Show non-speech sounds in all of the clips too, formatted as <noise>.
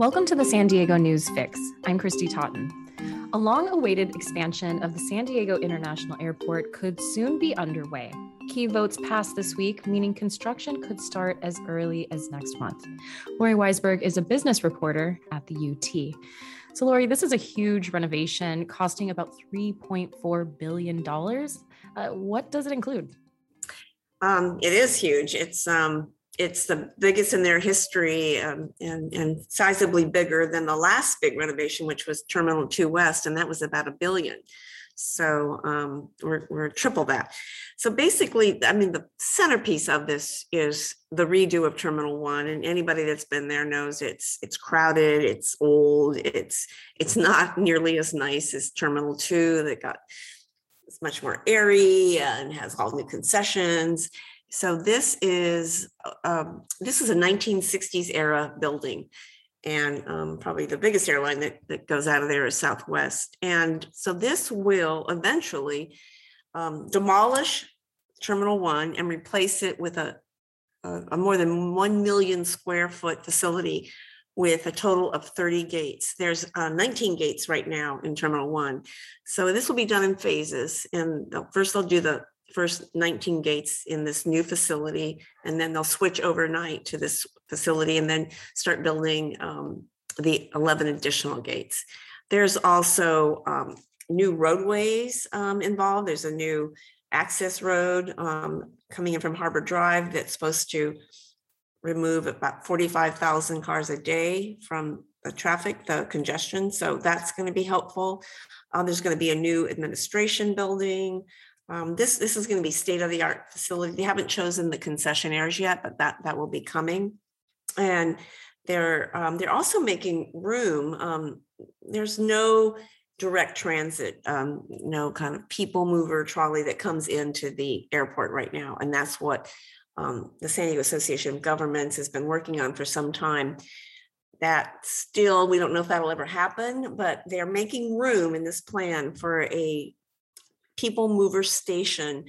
Welcome to the San Diego News Fix. I'm Christy Totten. A long awaited expansion of the San Diego International Airport could soon be underway. Key votes passed this week, meaning construction could start as early as next month. Lori Weisberg is a business reporter at the UT. So, Lori, this is a huge renovation costing about $3.4 billion. Uh, what does it include? Um, it is huge. It's um, it's the biggest in their history um, and, and sizably bigger than the last big renovation, which was Terminal 2 West, and that was about a billion. So um, we're, we're triple that. So basically, I mean, the centerpiece of this is the redo of Terminal One, and anybody that's been there knows it's it's crowded, it's old, it's it's not <laughs> nearly as nice as Terminal Two that got it's much more airy and has all new concessions so this is um, this is a 1960s era building and um, probably the biggest airline that, that goes out of there is southwest and so this will eventually um, demolish terminal one and replace it with a, a, a more than 1 million square foot facility with a total of 30 gates. There's uh, 19 gates right now in Terminal 1. So this will be done in phases. And first they'll do the first 19 gates in this new facility, and then they'll switch overnight to this facility and then start building um, the 11 additional gates. There's also um, new roadways um, involved. There's a new access road um, coming in from Harbor Drive that's supposed to remove about 45,000 cars a day from the traffic, the congestion. So that's going to be helpful. Uh, there's going to be a new administration building. Um, this this is going to be state of the art facility. They haven't chosen the concessionaires yet, but that that will be coming. And they're um, they're also making room. Um, there's no direct transit, um, no kind of people mover trolley that comes into the airport right now, and that's what um, the San Diego Association of Governments has been working on for some time. That still, we don't know if that'll ever happen, but they're making room in this plan for a people mover station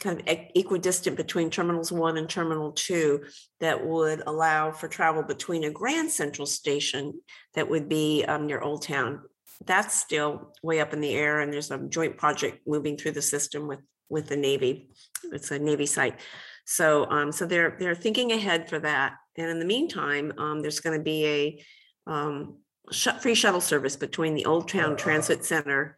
kind of equidistant between terminals one and terminal two that would allow for travel between a grand central station that would be um, near old town. That's still way up in the air and there's a joint project moving through the system with with the navy. It's a navy site. So um, so they're they're thinking ahead for that. And in the meantime um, there's going to be a um, sh- free shuttle service between the old town transit center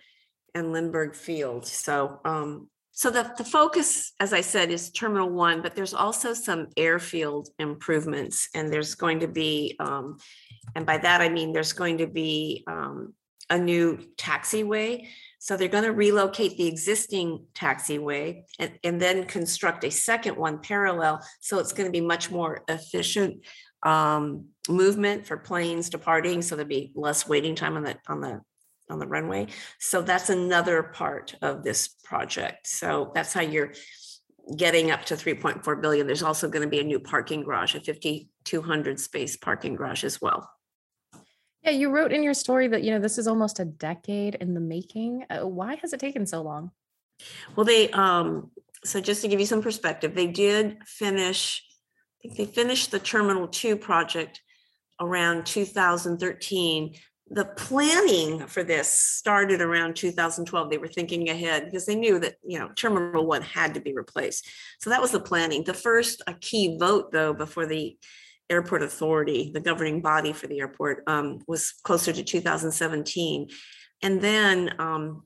and Lindbergh Field. So, um, so the, the focus, as I said, is Terminal One, but there's also some airfield improvements, and there's going to be, um, and by that I mean there's going to be um, a new taxiway. So they're going to relocate the existing taxiway and, and then construct a second one parallel. So it's going to be much more efficient um, movement for planes departing. So there'll be less waiting time on the on the on the runway. So that's another part of this project. So that's how you're getting up to 3.4 billion. There's also going to be a new parking garage, a 5,200 space parking garage as well. Yeah, you wrote in your story that you know this is almost a decade in the making. Uh, why has it taken so long? Well, they um so just to give you some perspective, they did finish. I think they finished the Terminal Two project around 2013 the planning for this started around 2012 they were thinking ahead because they knew that you know terminal one had to be replaced. So that was the planning. The first a key vote though before the airport authority the governing body for the airport um, was closer to 2017 and then um,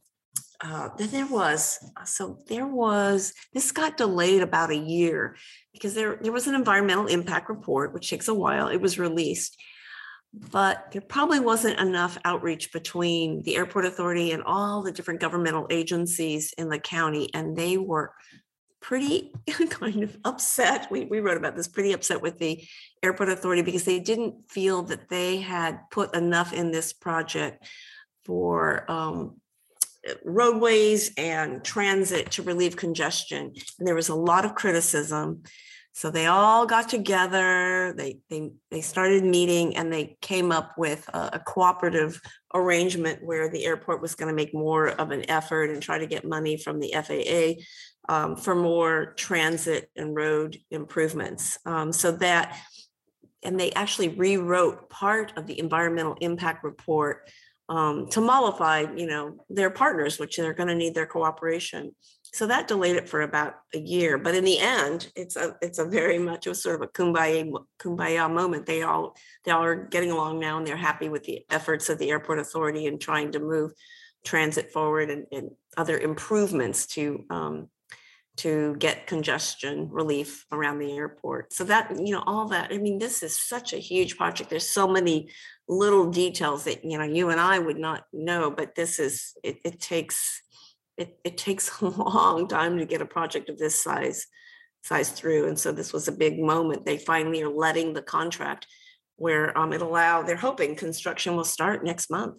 uh, then there was so there was this got delayed about a year because there there was an environmental impact report which takes a while. It was released but there probably wasn't enough outreach between the airport authority and all the different governmental agencies in the county and they were pretty <laughs> kind of upset. We, we wrote about this pretty upset with the airport authority because they didn't feel that they had put enough in this project for um, roadways and transit to relieve congestion. And there was a lot of criticism so they all got together. They they they started meeting and they came up with a, a cooperative arrangement where the airport was going to make more of an effort and try to get money from the FAA um, for more transit and road improvements. Um, so that and they actually rewrote part of the environmental impact report um, to mollify, you know, their partners, which they're going to need their cooperation. So that delayed it for about a year. But in the end, it's a it's a very much was sort of a kumbaya kumbaya moment. They all they all are getting along now, and they're happy with the efforts of the airport authority in trying to move transit forward and, and other improvements to um, to get congestion relief around the airport. So that, you know, all that, I mean, this is such a huge project. There's so many little details that, you know, you and I would not know, but this is, it, it takes, it, it takes <laughs> a long time to get a project of this size, size through. And so this was a big moment. They finally are letting the contract where um, it allow, they're hoping construction will start next month.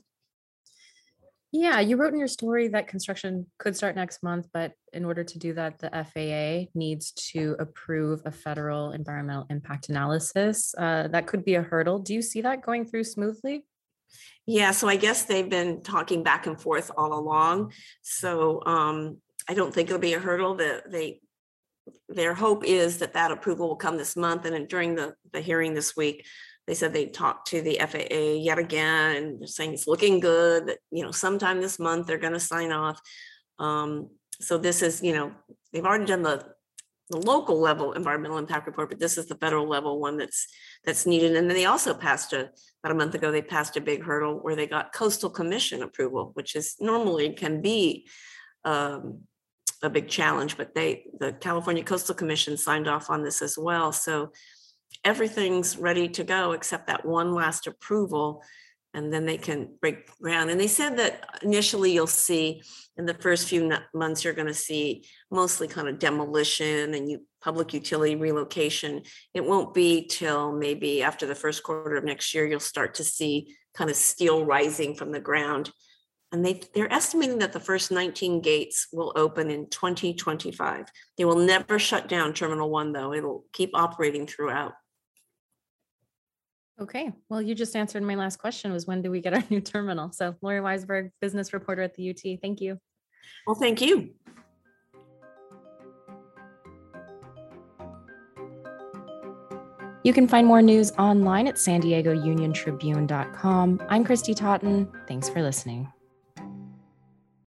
Yeah, you wrote in your story that construction could start next month, but in order to do that, the FAA needs to approve a federal environmental impact analysis. Uh, that could be a hurdle. Do you see that going through smoothly? Yeah, so I guess they've been talking back and forth all along. So um, I don't think it'll be a hurdle. That they their hope is that that approval will come this month, and during the the hearing this week, they said they talked to the FAA yet again and they're saying it's looking good that, you know, sometime this month they're going to sign off. Um, so this is, you know, they've already done the, the local level environmental impact report, but this is the federal level one that's that's needed. And then they also passed a about a month ago, they passed a big hurdle where they got coastal commission approval, which is normally can be um, a big challenge, but they the California Coastal Commission signed off on this as well. So everything's ready to go except that one last approval and then they can break ground. And they said that initially you'll see in the first few months, you're going to see mostly kind of demolition and you, public utility relocation. It won't be till maybe after the first quarter of next year, you'll start to see kind of steel rising from the ground. And they, they're estimating that the first 19 gates will open in 2025. They will never shut down Terminal 1, though. It'll keep operating throughout. Okay, well, you just answered my last question was when do we get our <laughs> new terminal? So Lori Weisberg, business reporter at the UT. Thank you. Well, thank you. You can find more news online at san diego union tribune.com. I'm Christy Totten. Thanks for listening.